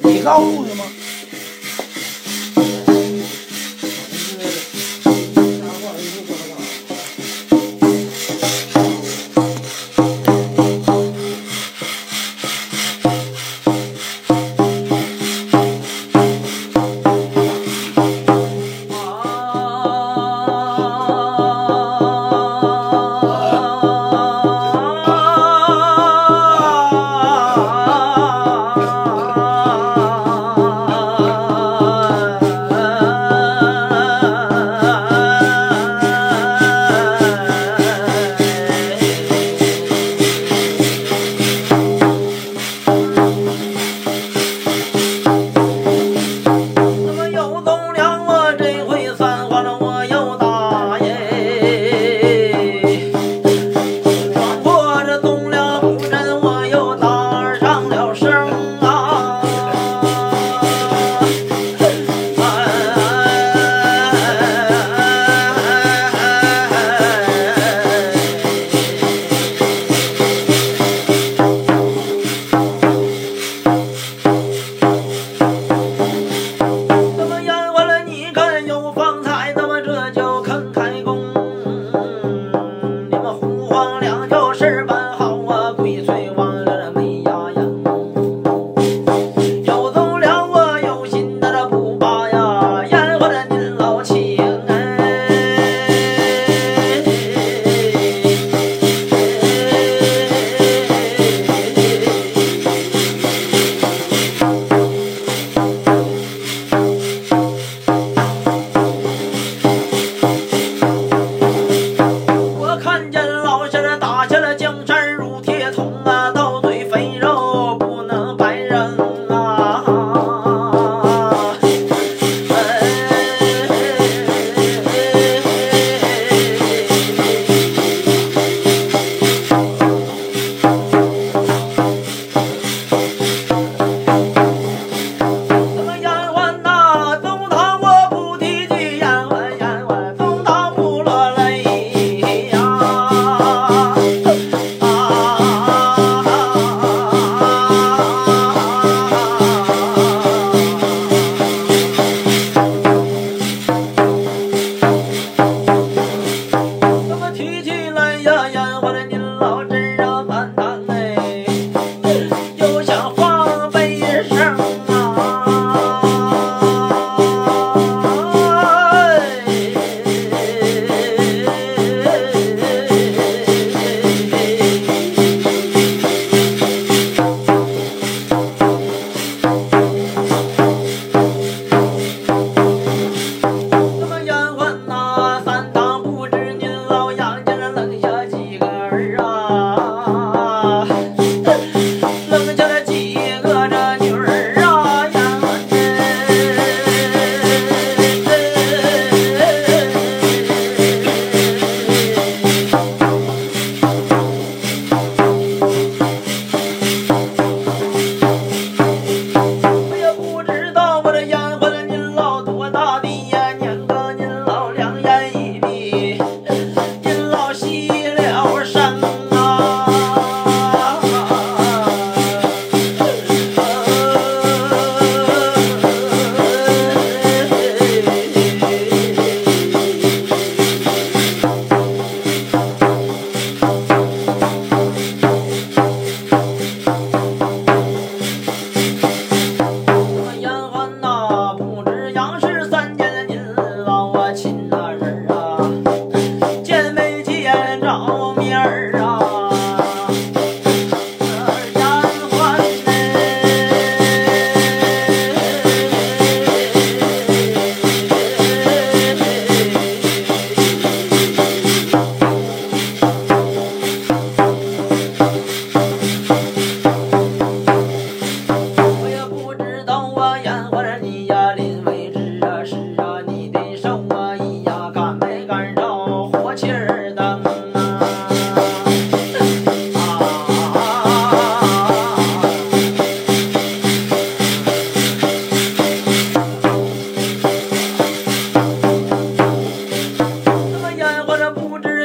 你告诉的吗？order.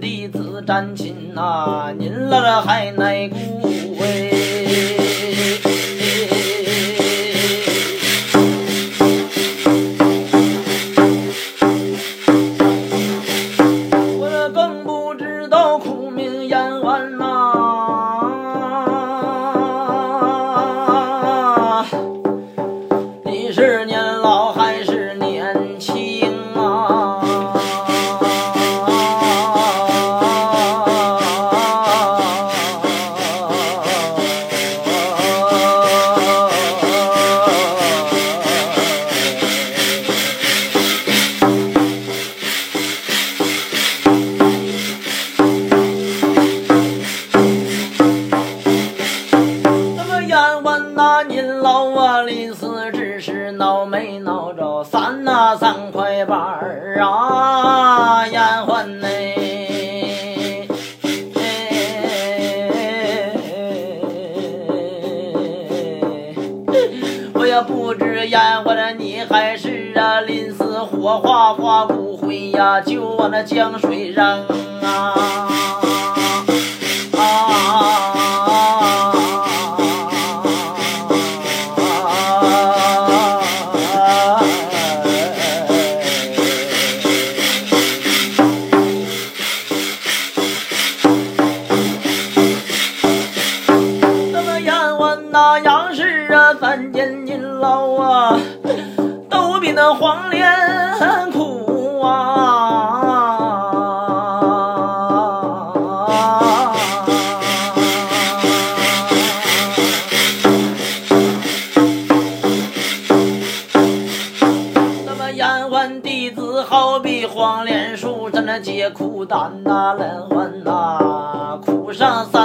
弟子沾亲呐，您了这还耐苦哎。花不回呀，就往那江水扔啊。啊。那个杨湾呐，杨氏啊，三间金楼啊，都比那黄连。真苦啊。那么阎环弟子好比黄连树真的接苦胆呐连环呐苦上三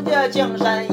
不见江山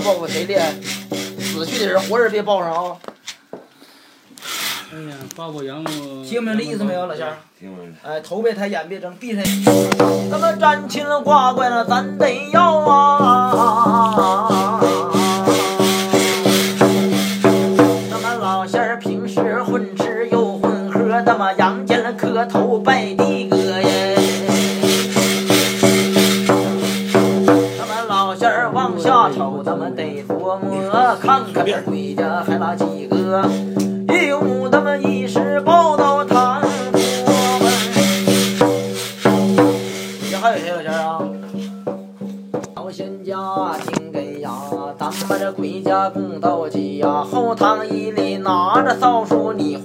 报复谁厉害？死去的人活人别报上啊！哎呀，报过杨我听明白这意思没有，老仙儿？听闻哎，头别抬，眼别睁，闭上眼。咱们沾亲了挂怪了，咱得要啊！咱们老仙儿平时混吃又混喝，那么阳间了磕头拜鬼家还拉几个，又他们一时报道谈我们。你还有谁有钱啊？老仙家听根呀，咱们这鬼家公道鸡呀，后堂一里拿着扫帚，你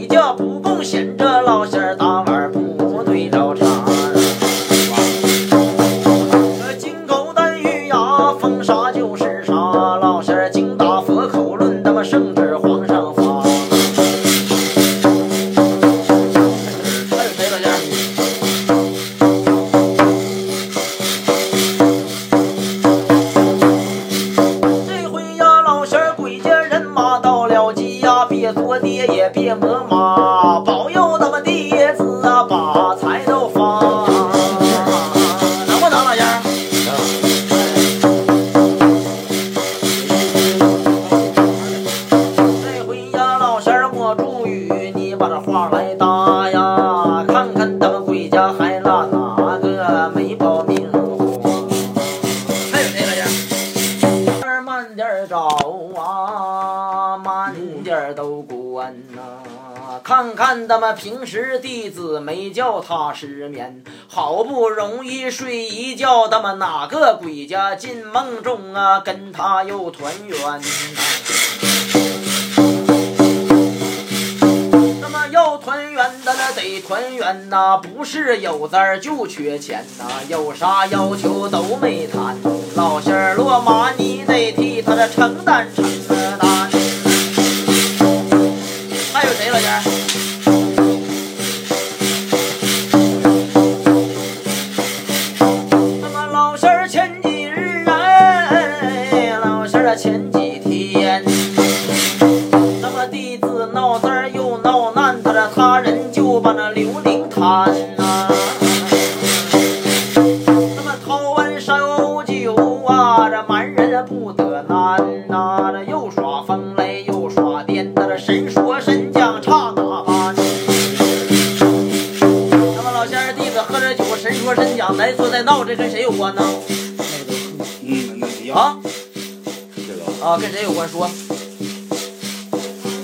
你就不贡献着了看看咱们平时弟子没叫他失眠，好不容易睡一觉，咱们哪个鬼家进梦中啊，跟他又团圆呐、那么要团圆的那得团圆呐，不是有字儿就缺钱呐，有啥要求都没谈。老仙儿落马，你得替他这承担承担。还有谁老仙儿？这跟谁有关呢？嗯，那个啊这个啊，跟谁有关？说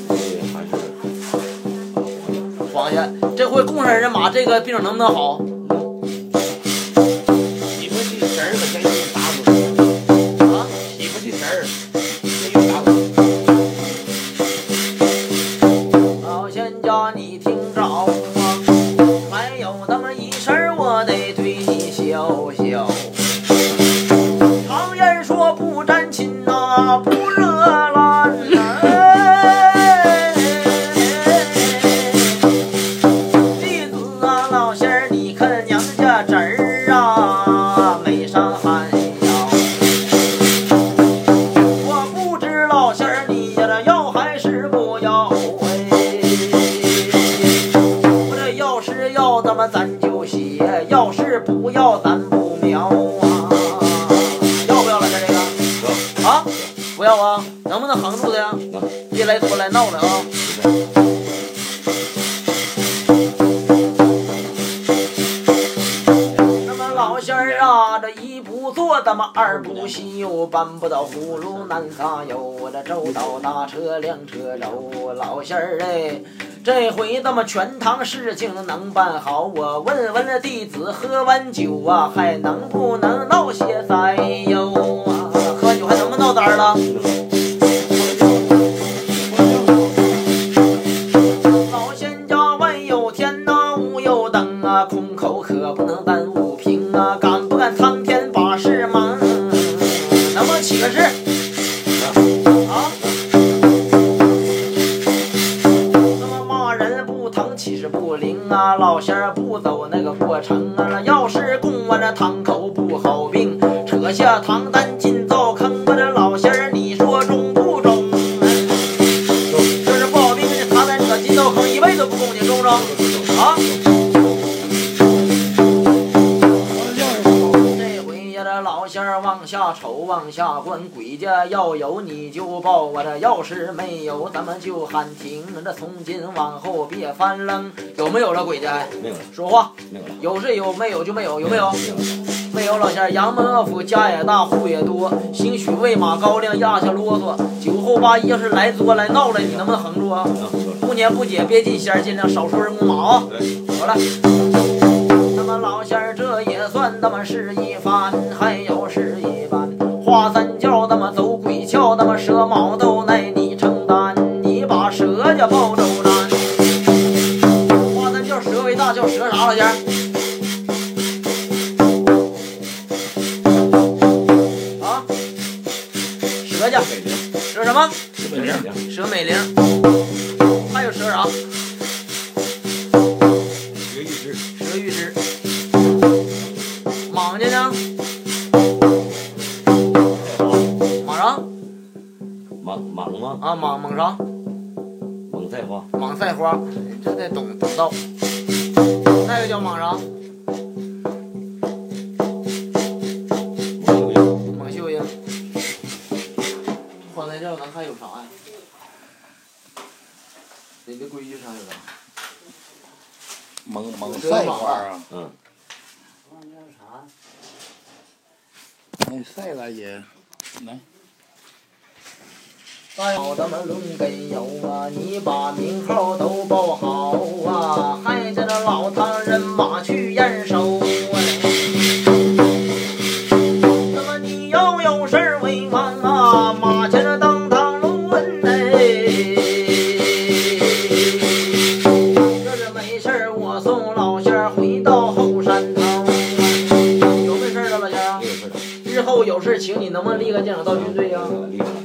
这还是皇家，这回供上人马，这个病能不能好？不做，咱们二不稀有，搬不到葫芦难撒油，这周到大车辆车楼，老仙儿哎。这回咱们全堂事情能办好，我问问那弟子，喝完酒啊，还能不能闹些灾哟啊？喝酒还能不能闹灾儿了？走那个过程啊，要是供完了堂口不好病，扯下唐单往下观，鬼家要有你就报我的要是没有，咱们就喊停。这从今往后别翻楞，有没有了鬼家？没有了，说话，没有了，有是有，没有就没有，有没有？没有了。没有老仙儿，杨门恶府家也大，户也多，兴许喂马高粱，压下啰嗦。酒后八一要是来作来闹了，你能不能横住啊？啊，说了。不年不节，别进仙儿，尽量少说人工马啊。对，好了，那么老仙儿这也算那么是一番，还有是一般。花三你的规矩啥有啥？蒙蒙赛花啊，嗯，蒙赛了也，来，好咱们论根由啊，你把名号都报好啊，还叫那老唐人马去验收建长到军队呀、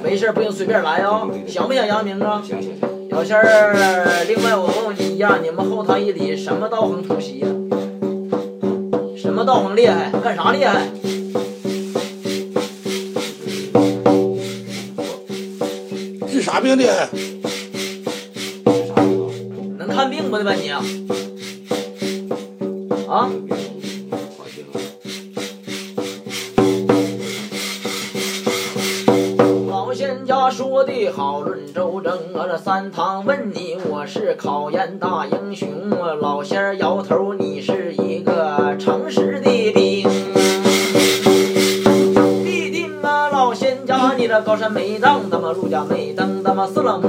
没事不用随便来啊、想不想扬名啊？行行行，小仙儿，另外我问问你一样，你们后堂一里什么道行出席呀、什么道行厉害？干啥厉害？治啥病厉害？能看病不得吧你？最好，论周正啊，这三堂问你，我是考研大英雄。老仙儿摇头，你是一个诚实的兵。必定啊，老仙家你这高山没当，咱们陆家没登，咱们四楞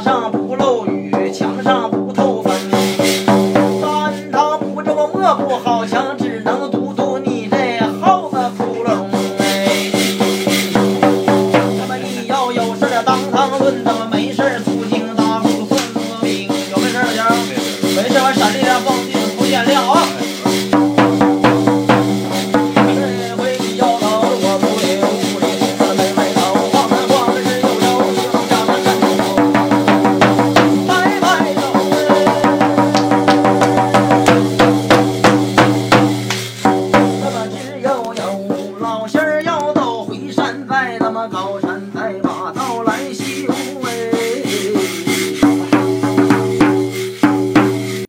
让你往上